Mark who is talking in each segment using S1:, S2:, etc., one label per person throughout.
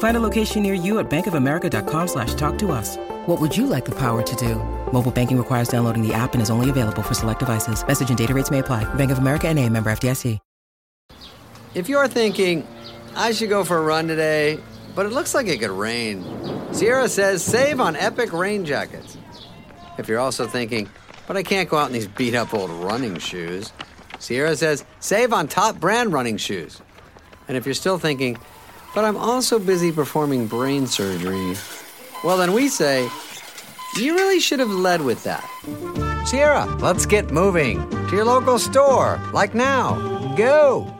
S1: Find a location near you at bankofamerica.com slash talk to us. What would you like the power to do? Mobile banking requires downloading the app and is only available for select devices. Message and data rates may apply. Bank of America and a member FDIC.
S2: If you're thinking, I should go for a run today, but it looks like it could rain, Sierra says save on epic rain jackets. If you're also thinking, but I can't go out in these beat up old running shoes, Sierra says save on top brand running shoes. And if you're still thinking, but I'm also busy performing brain surgery, well, then we say, you really should have led with that. Sierra, let's get moving to your local store, like now. Go!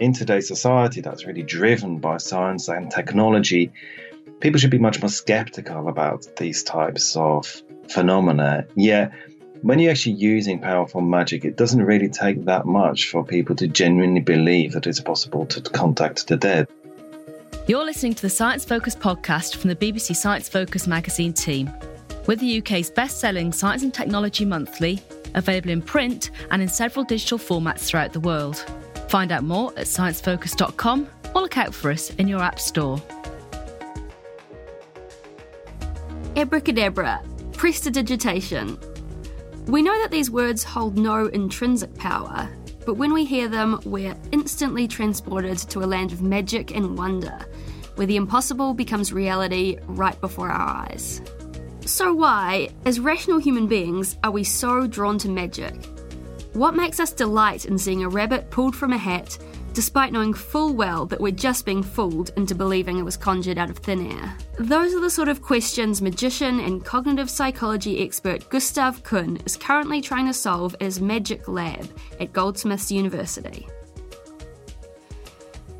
S3: In today's society that's really driven by science and technology, people should be much more skeptical about these types of phenomena. Yet, when you're actually using powerful magic, it doesn't really take that much for people to genuinely believe that it's possible to contact the dead.
S4: You're listening to the Science Focus podcast from the BBC Science Focus magazine team. We're the UK's best selling science and technology monthly, available in print and in several digital formats throughout the world. Find out more at sciencefocus.com or look out for us in your app store.
S5: Abracadabra, prestidigitation. We know that these words hold no intrinsic power, but when we hear them, we're instantly transported to a land of magic and wonder, where the impossible becomes reality right before our eyes. So, why, as rational human beings, are we so drawn to magic? What makes us delight in seeing a rabbit pulled from a hat, despite knowing full well that we're just being fooled into believing it was conjured out of thin air? Those are the sort of questions magician and cognitive psychology expert Gustav Kuhn is currently trying to solve at his Magic Lab at Goldsmiths University.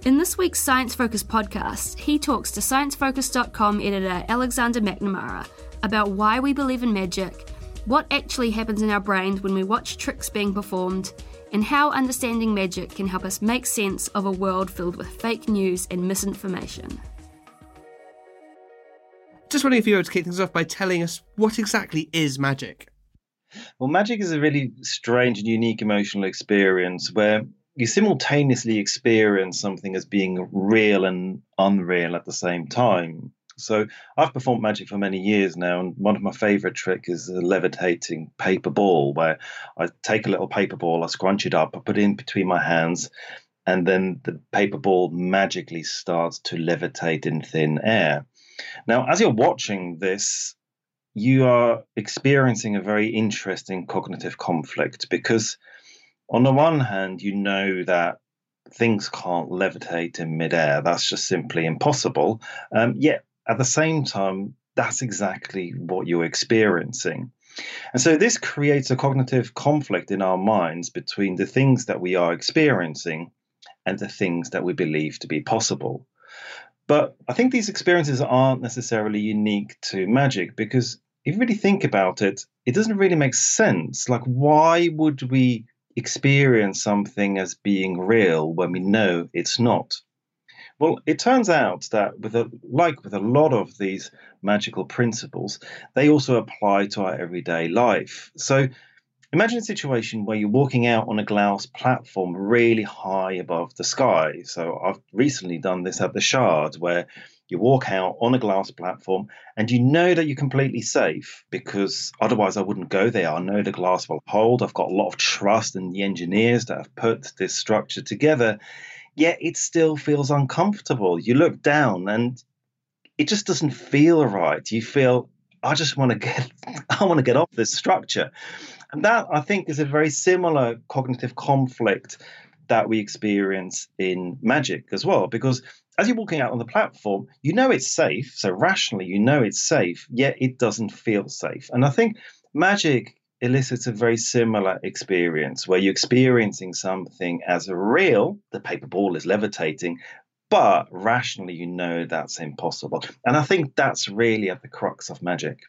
S5: In this week's Science Focus podcast, he talks to ScienceFocus.com editor Alexander McNamara about why we believe in magic what actually happens in our brains when we watch tricks being performed, and how understanding magic can help us make sense of a world filled with fake news and misinformation.
S6: Just wondering if you were to kick things off by telling us what exactly is magic.
S3: Well, magic is a really strange and unique emotional experience where you simultaneously experience something as being real and unreal at the same time. So I've performed magic for many years now, and one of my favorite tricks is a levitating paper ball, where I take a little paper ball, I scrunch it up, I put it in between my hands, and then the paper ball magically starts to levitate in thin air. Now, as you're watching this, you are experiencing a very interesting cognitive conflict because, on the one hand, you know that things can't levitate in midair. That's just simply impossible. Um, yet at the same time, that's exactly what you're experiencing. And so this creates a cognitive conflict in our minds between the things that we are experiencing and the things that we believe to be possible. But I think these experiences aren't necessarily unique to magic because if you really think about it, it doesn't really make sense. Like, why would we experience something as being real when we know it's not? Well, it turns out that with a like with a lot of these magical principles, they also apply to our everyday life. So imagine a situation where you're walking out on a glass platform really high above the sky. So I've recently done this at the Shard where you walk out on a glass platform and you know that you're completely safe because otherwise I wouldn't go there. I know the glass will hold. I've got a lot of trust in the engineers that have put this structure together. Yet it still feels uncomfortable. You look down and it just doesn't feel right. You feel I just want to get I want to get off this structure. And that I think is a very similar cognitive conflict that we experience in magic as well because as you're walking out on the platform, you know it's safe. So rationally, you know it's safe, yet it doesn't feel safe. And I think magic elicits a very similar experience where you're experiencing something as real, the paper ball is levitating, but rationally, you know that's impossible. And I think that's really at the crux of magic.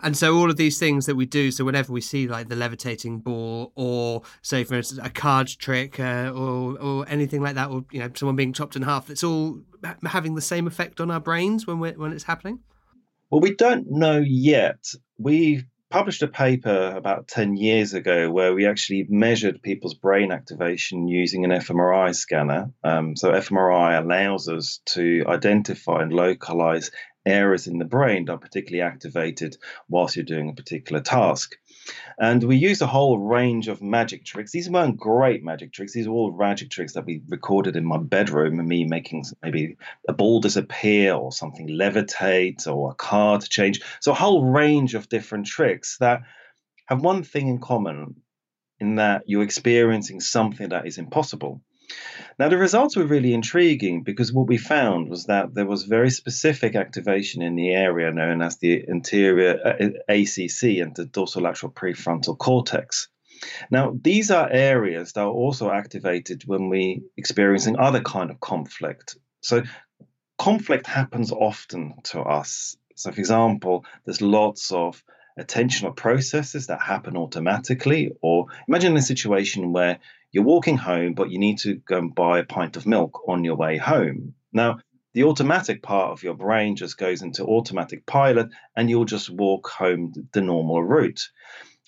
S6: And so all of these things that we do, so whenever we see like the levitating ball, or say for instance a card trick, uh, or or anything like that, or you know someone being chopped in half, it's all having the same effect on our brains when we when it's happening.
S3: Well, we don't know yet. We published a paper about 10 years ago where we actually measured people's brain activation using an fMRI scanner. Um, so, fMRI allows us to identify and localize areas in the brain that are particularly activated whilst you're doing a particular task. And we used a whole range of magic tricks. These weren't great magic tricks. These are all magic tricks that we recorded in my bedroom and me making maybe a ball disappear or something levitate or a card change. So a whole range of different tricks that have one thing in common in that you're experiencing something that is impossible. Now, the results were really intriguing because what we found was that there was very specific activation in the area known as the anterior uh, ACC and the dorsolateral prefrontal cortex. Now, these are areas that are also activated when we experiencing other kind of conflict. So, conflict happens often to us. So, for example, there's lots of attentional processes that happen automatically. Or imagine a situation where you're walking home, but you need to go and buy a pint of milk on your way home. Now, the automatic part of your brain just goes into automatic pilot and you'll just walk home the normal route.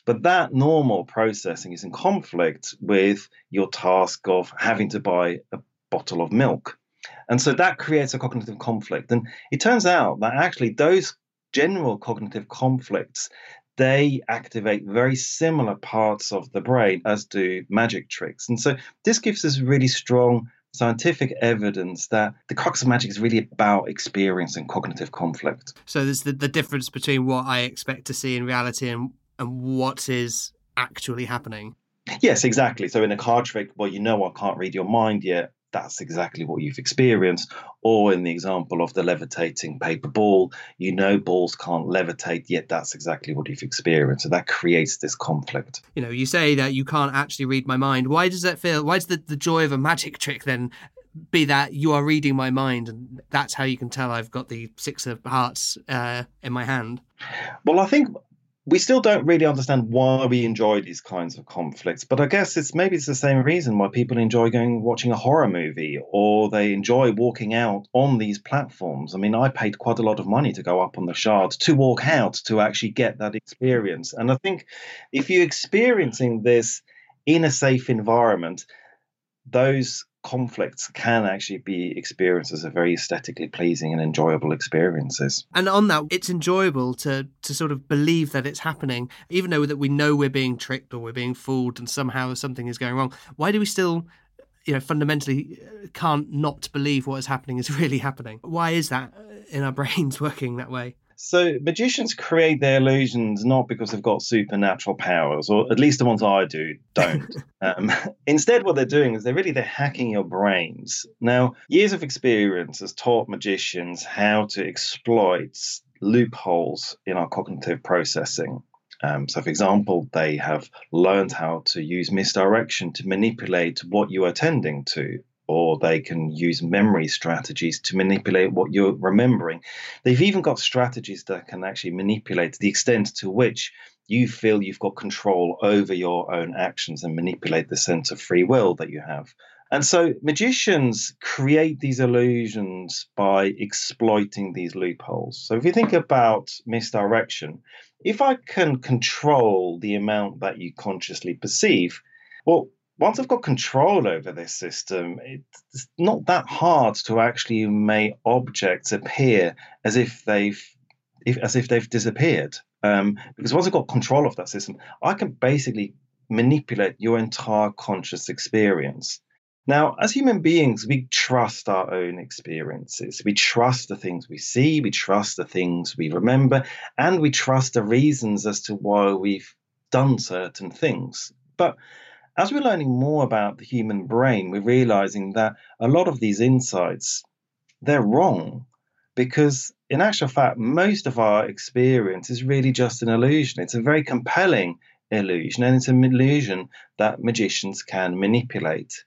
S3: But that normal processing is in conflict with your task of having to buy a bottle of milk. And so that creates a cognitive conflict. And it turns out that actually those general cognitive conflicts they activate very similar parts of the brain as do magic tricks. And so this gives us really strong scientific evidence that the crux of magic is really about experience and cognitive conflict.
S6: So there's the, the difference between what I expect to see in reality and, and what is actually happening.
S3: Yes, exactly. So in a card trick, well, you know I can't read your mind yet that's exactly what you've experienced. Or in the example of the levitating paper ball, you know balls can't levitate, yet that's exactly what you've experienced. So that creates this conflict.
S6: You know, you say that you can't actually read my mind. Why does that feel? Why does the, the joy of a magic trick then be that you are reading my mind and that's how you can tell I've got the six of hearts uh, in my hand?
S3: Well, I think we still don't really understand why we enjoy these kinds of conflicts but i guess it's maybe it's the same reason why people enjoy going watching a horror movie or they enjoy walking out on these platforms. I mean i paid quite a lot of money to go up on the shard to walk out to actually get that experience. And i think if you're experiencing this in a safe environment those conflicts can actually be experienced as a very aesthetically pleasing and enjoyable experiences.
S6: And on that, it's enjoyable to to sort of believe that it's happening, even though that we know we're being tricked or we're being fooled and somehow something is going wrong. Why do we still you know fundamentally uh, can't not believe what is happening is really happening why is that in our brains working that way
S3: so magicians create their illusions not because they've got supernatural powers, or at least the ones I do don't. um, instead, what they're doing is they're really they're hacking your brains. Now, years of experience has taught magicians how to exploit loopholes in our cognitive processing. Um, so, for example, they have learned how to use misdirection to manipulate what you are attending to or they can use memory strategies to manipulate what you're remembering. They've even got strategies that can actually manipulate the extent to which you feel you've got control over your own actions and manipulate the sense of free will that you have. And so magicians create these illusions by exploiting these loopholes. So if you think about misdirection, if I can control the amount that you consciously perceive, well, once I've got control over this system, it's not that hard to actually make objects appear as if they've if, as if they've disappeared. Um, because once I've got control of that system, I can basically manipulate your entire conscious experience. Now, as human beings, we trust our own experiences. We trust the things we see, we trust the things we remember, and we trust the reasons as to why we've done certain things. But as we're learning more about the human brain, we're realizing that a lot of these insights, they're wrong because in actual fact, most of our experience is really just an illusion. It's a very compelling illusion, and it's an illusion that magicians can manipulate.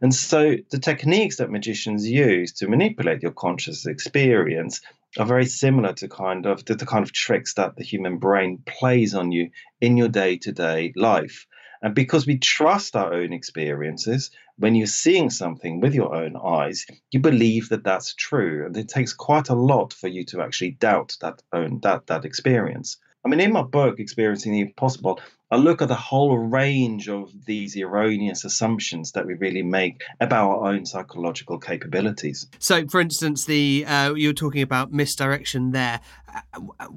S3: And so the techniques that magicians use to manipulate your conscious experience are very similar to kind of to the kind of tricks that the human brain plays on you in your day-to-day life. And because we trust our own experiences, when you're seeing something with your own eyes, you believe that that's true. And it takes quite a lot for you to actually doubt that own that that experience. I mean, in my book, Experiencing the Impossible, Look at the whole range of these erroneous assumptions that we really make about our own psychological capabilities.
S6: So, for instance, the uh, you were talking about misdirection there.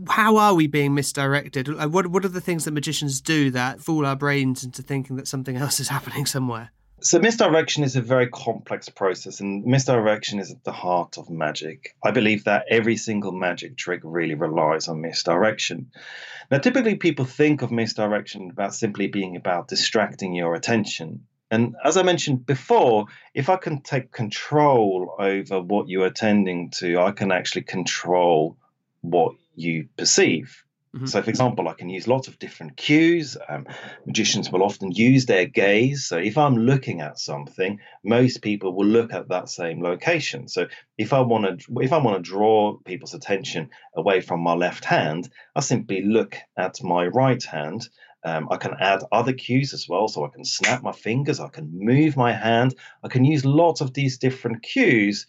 S6: How are we being misdirected? Uh, what what are the things that magicians do that fool our brains into thinking that something else is happening somewhere?
S3: So, misdirection is a very complex process, and misdirection is at the heart of magic. I believe that every single magic trick really relies on misdirection. Now, typically, people think of misdirection about simply being about distracting your attention. And as I mentioned before, if I can take control over what you're attending to, I can actually control what you perceive. Mm-hmm. So, for example, I can use lots of different cues. Um, magicians will often use their gaze. So, if I'm looking at something, most people will look at that same location. So, if I want to, if I want to draw people's attention away from my left hand, I simply look at my right hand. Um, I can add other cues as well. So I can snap my fingers, I can move my hand, I can use lots of these different cues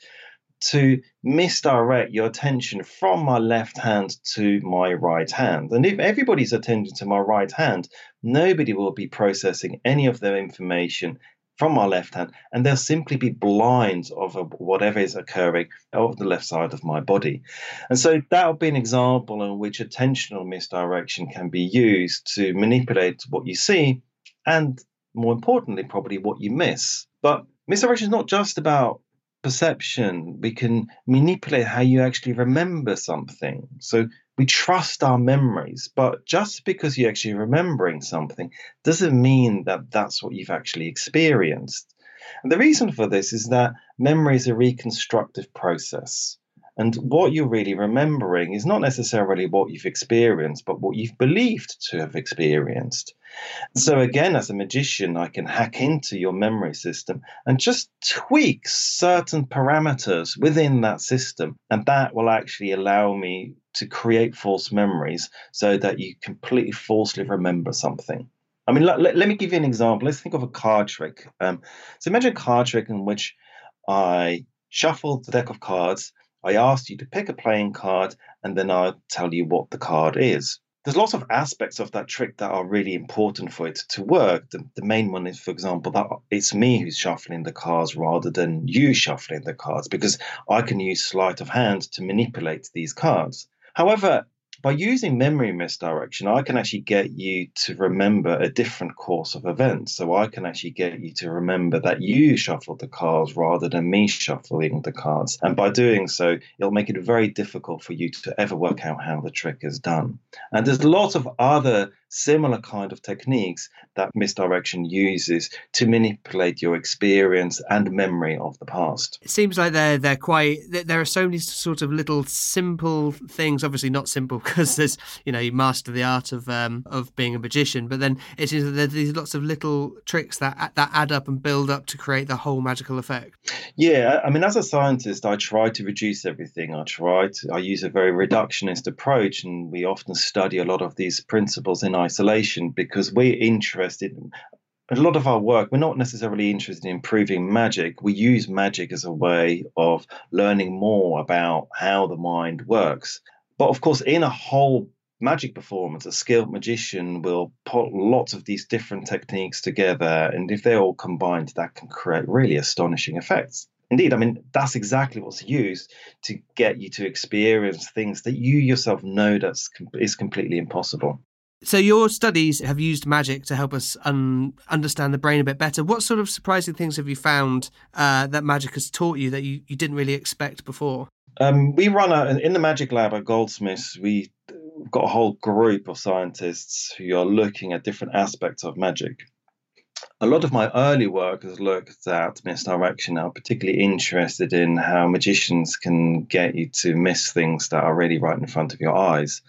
S3: to misdirect your attention from my left hand to my right hand. And if everybody's attending to my right hand, nobody will be processing any of their information from my left hand, and they'll simply be blind of whatever is occurring over the left side of my body. And so that would be an example in which attentional misdirection can be used to manipulate what you see and, more importantly, probably what you miss. But misdirection is not just about perception. We can manipulate how you actually remember something. So we trust our memories, but just because you're actually remembering something doesn't mean that that's what you've actually experienced. And the reason for this is that memory is a reconstructive process. And what you're really remembering is not necessarily what you've experienced, but what you've believed to have experienced. So, again, as a magician, I can hack into your memory system and just tweak certain parameters within that system. And that will actually allow me to create false memories so that you completely falsely remember something. I mean, let, let, me give you an example. Let's think of a card trick. Um, so, imagine a card trick in which I shuffle the deck of cards I asked you to pick a playing card and then I'll tell you what the card is. There's lots of aspects of that trick that are really important for it to work. The, the main one is, for example, that it's me who's shuffling the cards rather than you shuffling the cards because I can use sleight of hand to manipulate these cards. However, by using memory misdirection, I can actually get you to remember a different course of events. So I can actually get you to remember that you shuffled the cards rather than me shuffling the cards. And by doing so, it'll make it very difficult for you to ever work out how the trick is done. And there's lots of other similar kind of techniques that misdirection uses to manipulate your experience and memory of the past.
S6: It seems like they're they're quite there are so many sort of little simple things. Obviously not simple because there's you know you master the art of um, of being a magician, but then it is there's these lots of little tricks that that add up and build up to create the whole magical effect.
S3: Yeah, I mean, as a scientist, I try to reduce everything. I try to I use a very reductionist approach, and we often study a lot of these principles in isolation because we're interested a lot of our work, we're not necessarily interested in improving magic. We use magic as a way of learning more about how the mind works. But of course, in a whole magic performance, a skilled magician will put lots of these different techniques together. And if they're all combined, that can create really astonishing effects. Indeed, I mean, that's exactly what's used to get you to experience things that you yourself know that's is completely impossible.
S6: So your studies have used magic to help us un- understand the brain a bit better. What sort of surprising things have you found uh, that magic has taught you that you, you didn't really expect before?
S3: Um, we run a, in the magic lab at Goldsmiths. We have got a whole group of scientists who are looking at different aspects of magic a lot of my early work has looked at misdirection. I'm particularly interested in how magicians can get you to miss things that are really right in front of your eyes.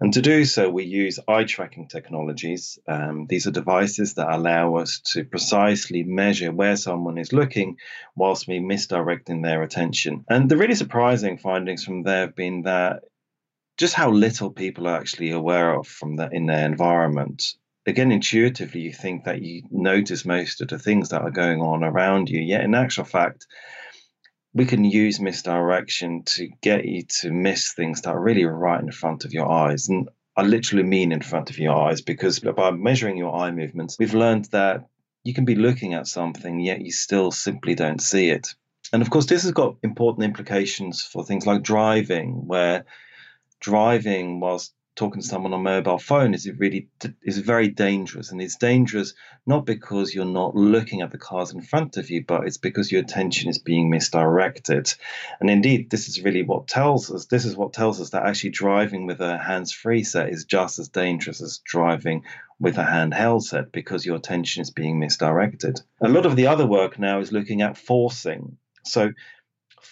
S3: And to do so, we use eye tracking technologies. Um, these are devices that allow us to precisely measure where someone is looking whilst we misdirecting their attention. And the really surprising findings from there have been that just how little people are actually aware of from the, in their environment again, intuitively, you think that you notice most of the things that are going on around you. Yet, in actual fact, we can use misdirection to get you to miss things that are really right in front of your eyes. And I literally mean in front of your eyes because by measuring your eye movements, we've learned that you can be looking at something, yet you still simply don't see it. And of course, this has got important implications for things like driving, where driving whilst talking to someone on a mobile phone is really is very dangerous. And it's dangerous not because you're not looking at the cars in front of you but it's because your attention is being misdirected. And indeed this is really what tells us this is what tells us that actually driving with a hands-free set is just as dangerous as driving with a handheld set because your attention is being misdirected. A lot of the other work now is looking at forcing. So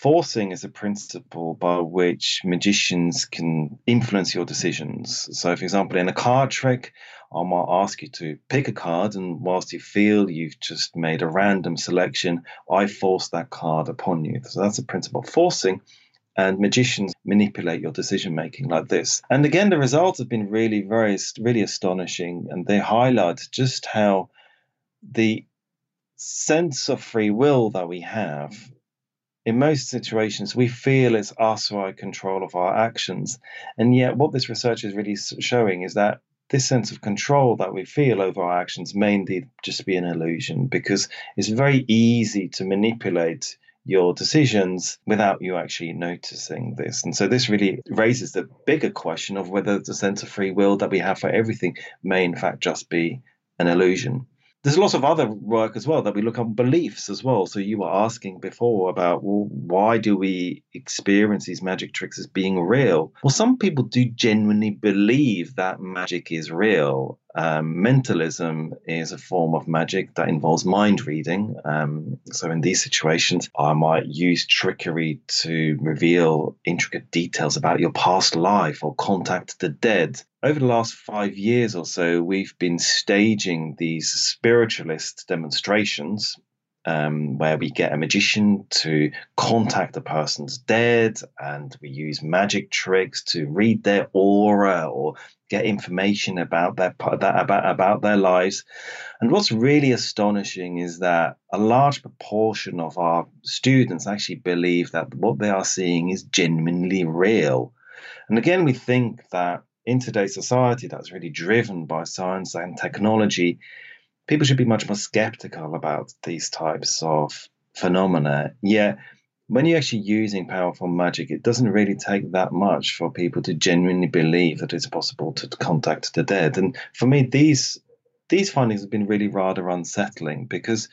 S3: forcing is a principle by which magicians can influence your decisions. So, for example, in a card trick, I might ask you to pick a card, and whilst you feel you've just made a random selection, I force that card upon you. So, that's a principle of forcing. And magicians manipulate your decision making like this. And again, the results have been really, very, really astonishing. And they highlight just how the sense of free will that we have in most situations, we feel it's us who are in control of our actions. And yet, what this research is really showing is that this sense of control that we feel over our actions may indeed just be an illusion because it's very easy to manipulate your decisions without you actually noticing this. And so this really raises the bigger question of whether the sense of free will that we have for everything may in fact just be an illusion there's lots of other work as well that we look on beliefs as well. So you were asking before about well, why do we experience these magic tricks as being real? Well, some people do genuinely believe that magic is real. Um, mentalism is a form of magic that involves mind reading. Um, so, in these situations, I might use trickery to reveal intricate details about your past life or contact the dead. Over the last five years or so, we've been staging these spiritualist demonstrations um, where we get a magician to contact the person's dead, and we use magic tricks to read their aura or get information about their that about about their lives. And what's really astonishing is that a large proportion of our students actually believe that what they are seeing is genuinely real. And again, we think that in today's society that's really driven by science and technology, people should be much more skeptical about these types of phenomena. Yet, when you're actually using powerful magic, it doesn't really take that much for people to genuinely believe that it's possible to contact the dead. And for me, these these findings have been really rather unsettling because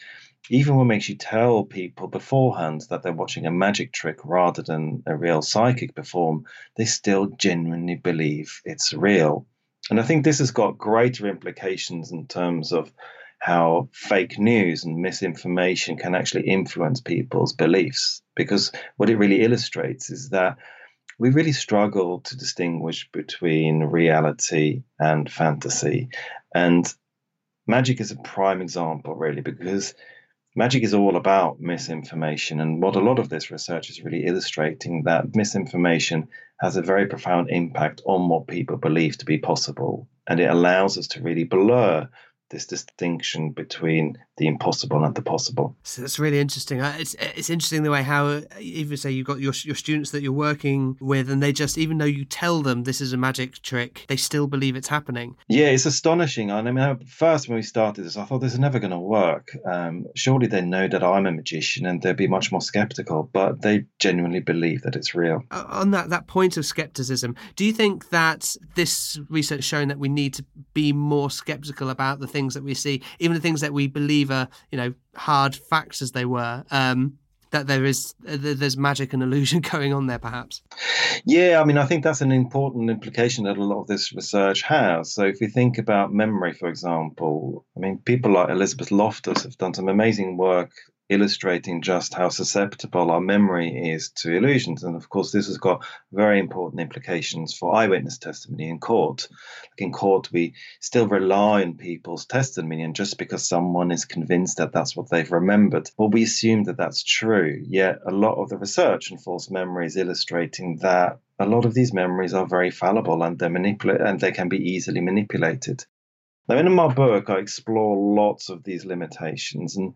S3: even when we actually tell people beforehand that they're watching a magic trick rather than a real psychic perform, they still genuinely believe it's real. And I think this has got greater implications in terms of how fake news and misinformation can actually influence people's beliefs. Because what it really illustrates is that we really struggle to distinguish between reality and fantasy. And magic is a prime example, really, because magic is all about misinformation. And what a lot of this research is really illustrating that misinformation has a very profound impact on what people believe to be possible. And it allows us to really blur this distinction between the impossible and the possible.
S6: So that's really interesting. It's it's interesting the way how even say you've got your your students that you're working with, and they just even though you tell them this is a magic trick, they still believe it's happening.
S3: Yeah, it's astonishing. I mean, first when we started this, I thought this is never going to work. Um, surely they know that I'm a magician, and they'd be much more skeptical. But they genuinely believe that it's real.
S6: On that that point of skepticism, do you think that this research showing that we need to be more skeptical about the things that we see, even the things that we believe are, you know, hard facts as they were. Um, that there is there's magic and illusion going on there perhaps
S3: yeah i mean i think that's an important implication that a lot of this research has so if we think about memory for example i mean people like elizabeth loftus have done some amazing work illustrating just how susceptible our memory is to illusions. And of course, this has got very important implications for eyewitness testimony in court. Like in court, we still rely on people's testimony, and just because someone is convinced that that's what they've remembered, well, we assume that that's true. Yet, a lot of the research on false memory is illustrating that a lot of these memories are very fallible and they're manipulate and they can be easily manipulated. Now, in my book, I explore lots of these limitations, and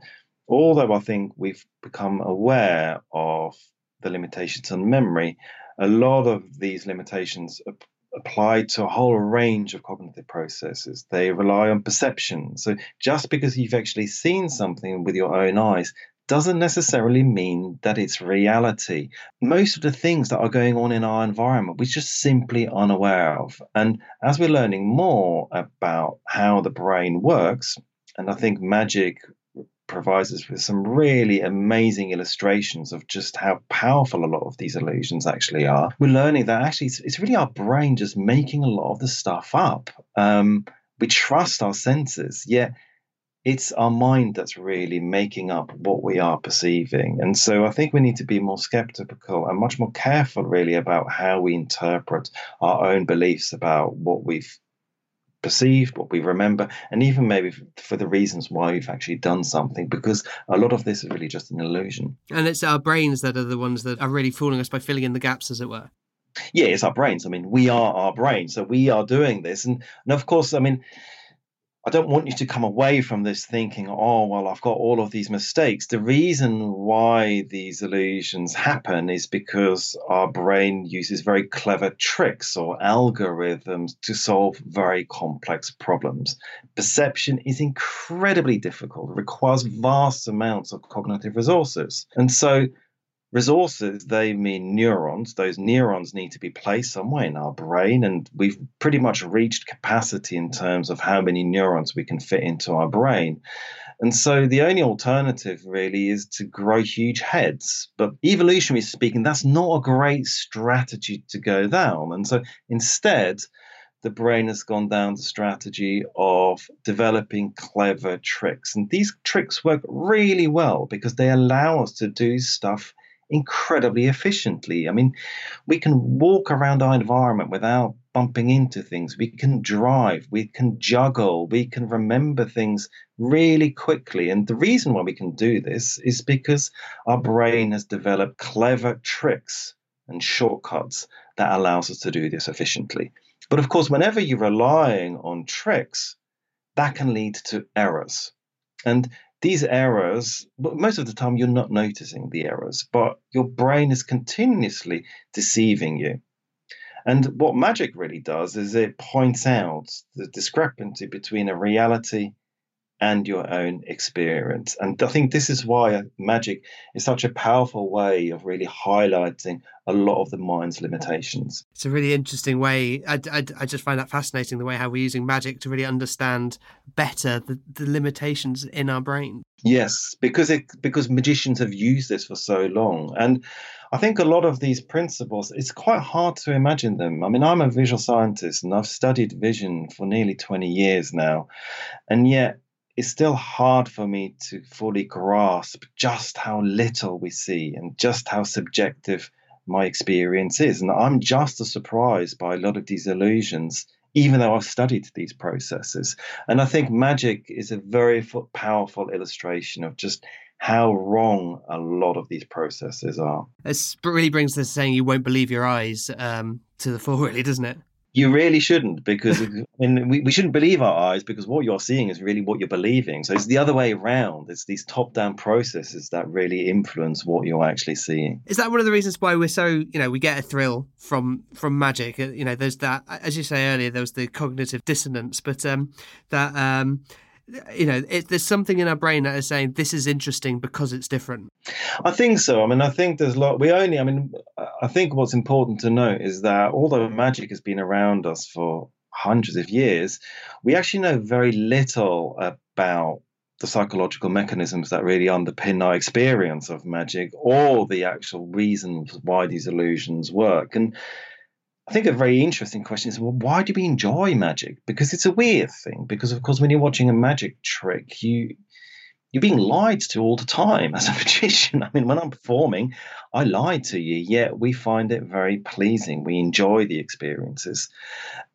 S3: although I think we've become aware of the limitations on memory, a lot of these limitations ap- apply to a whole range of cognitive processes. They rely on perception. So just because you've actually seen something with your own eyes doesn't necessarily mean that it's reality. Most of the things that are going on in our environment, we're just simply unaware of. And as we're learning more about how the brain works, and I think magic provides us with some really amazing illustrations of just how powerful a lot of these illusions actually are. We're learning that actually it's, it's really our brain just making a lot of the stuff up. Um, we trust our senses, yet it's our mind that's really making up what we are perceiving. And so I think we need to be more skeptical and much more careful, really, about how we interpret our own beliefs about what we've perceived, what we remember, and even maybe for the reasons why we've actually done something, because a lot of this is really just an illusion.
S6: And it's our brains that are the ones that are really fooling us by filling in the gaps, as it were.
S3: Yeah, it's our brains. I mean, we are our brains, so we are doing this, and and of course, I mean I don't want you to come away from this thinking, oh, well, I've got all of these mistakes. The reason why these illusions happen is because our brain uses very clever tricks or algorithms to solve very complex problems. Perception is incredibly difficult, it requires vast amounts of cognitive resources. And so resources, they mean neurons. Those neurons need to be placed somewhere in our brain, and we've pretty much reached capacity in terms of how many neurons we can fit into our brain. And so the only alternative really is to grow huge heads. But evolutionary speaking, that's not a great strategy to go down. And so instead, the brain has gone down the strategy of developing clever tricks. And these tricks work really well because they allow us to do stuff incredibly efficiently. I mean, we can walk around our environment without bumping into things. We can drive, we can juggle, we can remember things really quickly. And the reason why we can do this is because our brain has developed clever tricks and shortcuts that allows us to do this efficiently. But of course, whenever you're relying on tricks, that can lead to errors. And these errors, but most of the time you're not noticing the errors, but your brain is continuously deceiving you. And what magic really does is it points out the discrepancy between a reality and your own experience. And I think this is why magic is such a powerful way of really highlighting a lot of the mind's limitations.
S6: It's a really interesting way. I, I, I just find that fascinating the way how we're using magic to really understand better the, the limitations in our brain.
S3: Yes, because it because magicians have used this for so long. And I think a lot of these principles, it's quite hard to imagine them. I mean, I'm a visual scientist and I've studied vision for nearly 20 years now. And yet it's still hard for me to fully grasp just how little we see and just how subjective my experience is. And I'm just as surprised by a lot of these illusions, even though I've studied these processes. And I think magic is a very powerful illustration of just how wrong a lot of these processes are.
S6: It really brings the saying, you won't believe your eyes um, to the fore, really, doesn't it?
S3: You really shouldn't, because I mean, we, we shouldn't believe our eyes because what you're seeing is really what you're believing. So it's the other way around. It's these top down processes that really influence what you're actually seeing.
S6: Is that one of the reasons why we're so, you know, we get a thrill from from magic? Uh, you know, there's that, as you say earlier, there was the cognitive dissonance, but um, that. Um, you know, it, there's something in our brain that is saying this is interesting because it's different.
S3: I think so. I mean, I think there's a lot. We only, I mean, I think what's important to note is that although magic has been around us for hundreds of years, we actually know very little about the psychological mechanisms that really underpin our experience of magic or the actual reasons why these illusions work. And I think a very interesting question is well, why do we enjoy magic? Because it's a weird thing. Because of course, when you're watching a magic trick, you you're being lied to all the time as a magician. I mean, when I'm performing, I lie to you, yet we find it very pleasing. We enjoy the experiences.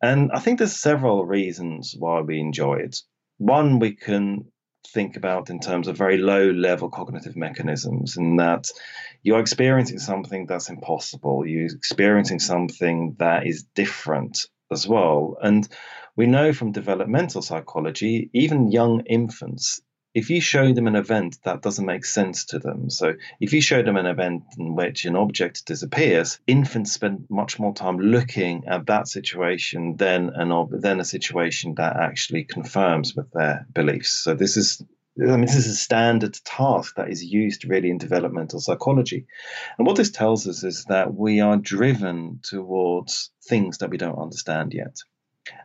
S3: And I think there's several reasons why we enjoy it. One, we can think about in terms of very low level cognitive mechanisms, and that you're experiencing something that's impossible, you're experiencing something that is different as well. And we know from developmental psychology, even young infants, if you show them an event that doesn't make sense to them, so if you show them an event in which an object disappears, infants spend much more time looking at that situation than an ob- than a situation that actually confirms with their beliefs. So this is I mean, this is a standard task that is used really in developmental psychology. And what this tells us is that we are driven towards things that we don't understand yet.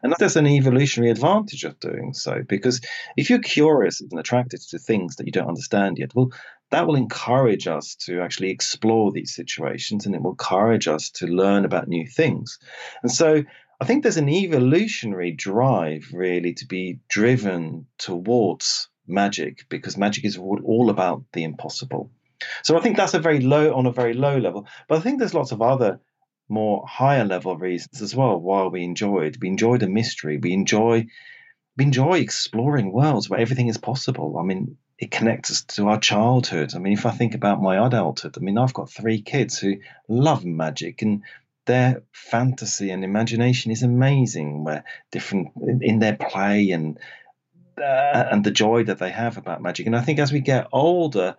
S3: And there's an evolutionary advantage of doing so because if you're curious and attracted to things that you don't understand yet, well, that will encourage us to actually explore these situations and it will encourage us to learn about new things. And so I think there's an evolutionary drive really to be driven towards magic because magic is all about the impossible. So I think that's a very low on a very low level. But I think there's lots of other more higher level reasons as well why we enjoy it. We enjoy the mystery. We enjoy we enjoy exploring worlds where everything is possible. I mean, it connects us to our childhood. I mean, if I think about my adulthood, I mean, I've got three kids who love magic and their fantasy and imagination is amazing. Where different in their play and uh, and the joy that they have about magic. And I think as we get older,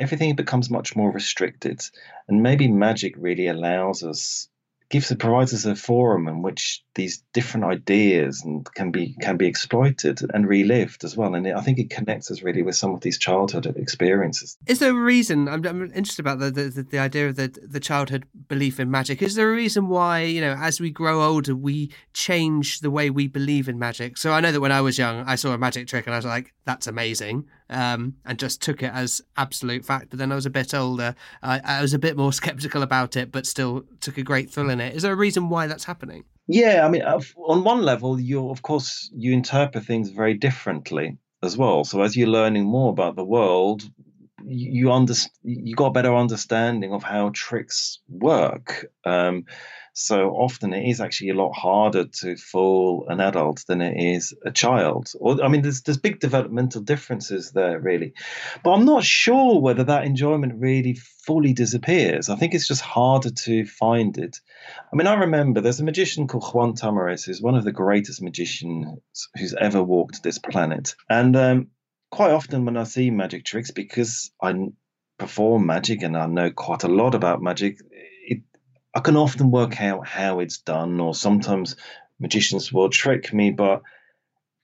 S3: everything becomes much more restricted. And maybe magic really allows us gives it provides us a forum in which these different ideas and can be can be exploited and relived as well. And I think it connects us really with some of these childhood experiences.
S6: Is there a reason? I'm, I'm interested about the, the, the idea of the the childhood belief in magic. Is there a reason why you know as we grow older we change the way we believe in magic? So I know that when I was young, I saw a magic trick and I was like, "That's amazing." Um, and just took it as absolute fact. But then I was a bit older. I, I was a bit more skeptical about it, but still took a great thrill in it. Is there a reason why that's happening?
S3: Yeah, I mean, on one level, you of course you interpret things very differently as well. So as you're learning more about the world, you under, you got a better understanding of how tricks work. Um, so often it is actually a lot harder to fool an adult than it is a child. Or I mean, there's there's big developmental differences there, really. But I'm not sure whether that enjoyment really fully disappears. I think it's just harder to find it. I mean, I remember there's a magician called Juan Tamariz, who's one of the greatest magicians who's ever walked this planet. And um, quite often when I see magic tricks, because I perform magic and I know quite a lot about magic, I can often work out how it's done, or sometimes magicians will trick me, but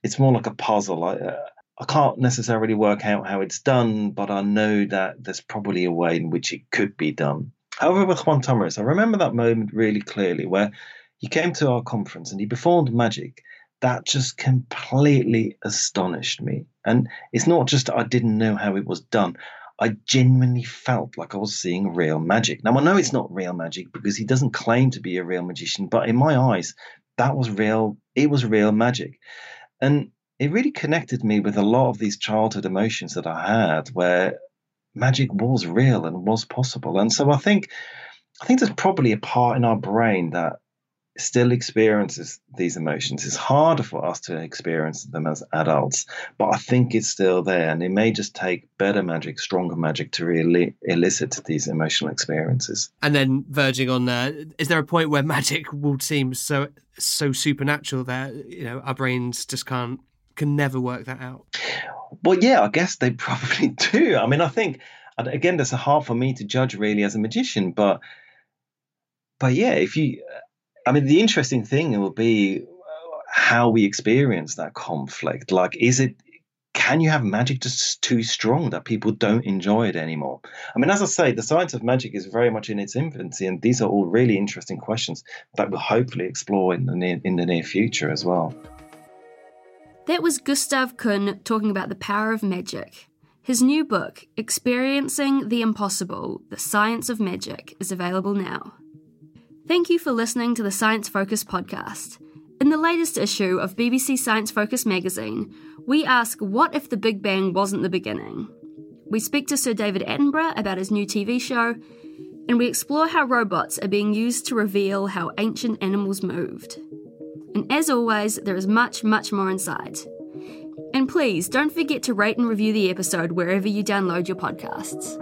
S3: it's more like a puzzle. I, uh, I can't necessarily work out how it's done, but I know that there's probably a way in which it could be done. However, with Juan Tamariz, I remember that moment really clearly where he came to our conference and he performed magic that just completely astonished me. And it's not just I didn't know how it was done, I genuinely felt like I was seeing real magic. Now, I know it's not real magic because he doesn't claim to be a real magician, but in my eyes, that was real. It was real magic. And it really connected me with a lot of these childhood emotions that I had where magic was real and was possible. And so I think I think there's probably a part in our brain that still experiences these emotions. It's harder for us to experience them as adults, but I think it's still there. And it may just take better magic, stronger magic to really elicit these emotional experiences.
S6: And then verging on there, is there a point where magic will seem so so supernatural that you know our brains just can't can never work that out?
S3: Well, yeah, I guess they probably do. I mean, I think again, that's hard for me to judge really as a magician, but but yeah, if you I mean, the interesting thing will be uh, how we experience that conflict. Like, is it can you have magic just too strong that people don't enjoy it anymore? I mean, as I say, the science of magic is very much in its infancy, and these are all really interesting questions that we'll hopefully explore in the near, in the near future as well.
S5: That was Gustav Kuhn talking about the power of magic. His new book, Experiencing the Impossible The Science of Magic, is available now. Thank you for listening to the Science Focus podcast. In the latest issue of BBC Science Focus magazine, we ask what if the Big Bang wasn't the beginning? We speak to Sir David Attenborough about his new TV show, and we explore how robots are being used to reveal how ancient animals moved. And as always, there is much, much more inside. And please don't forget to rate and review the episode wherever you download your podcasts.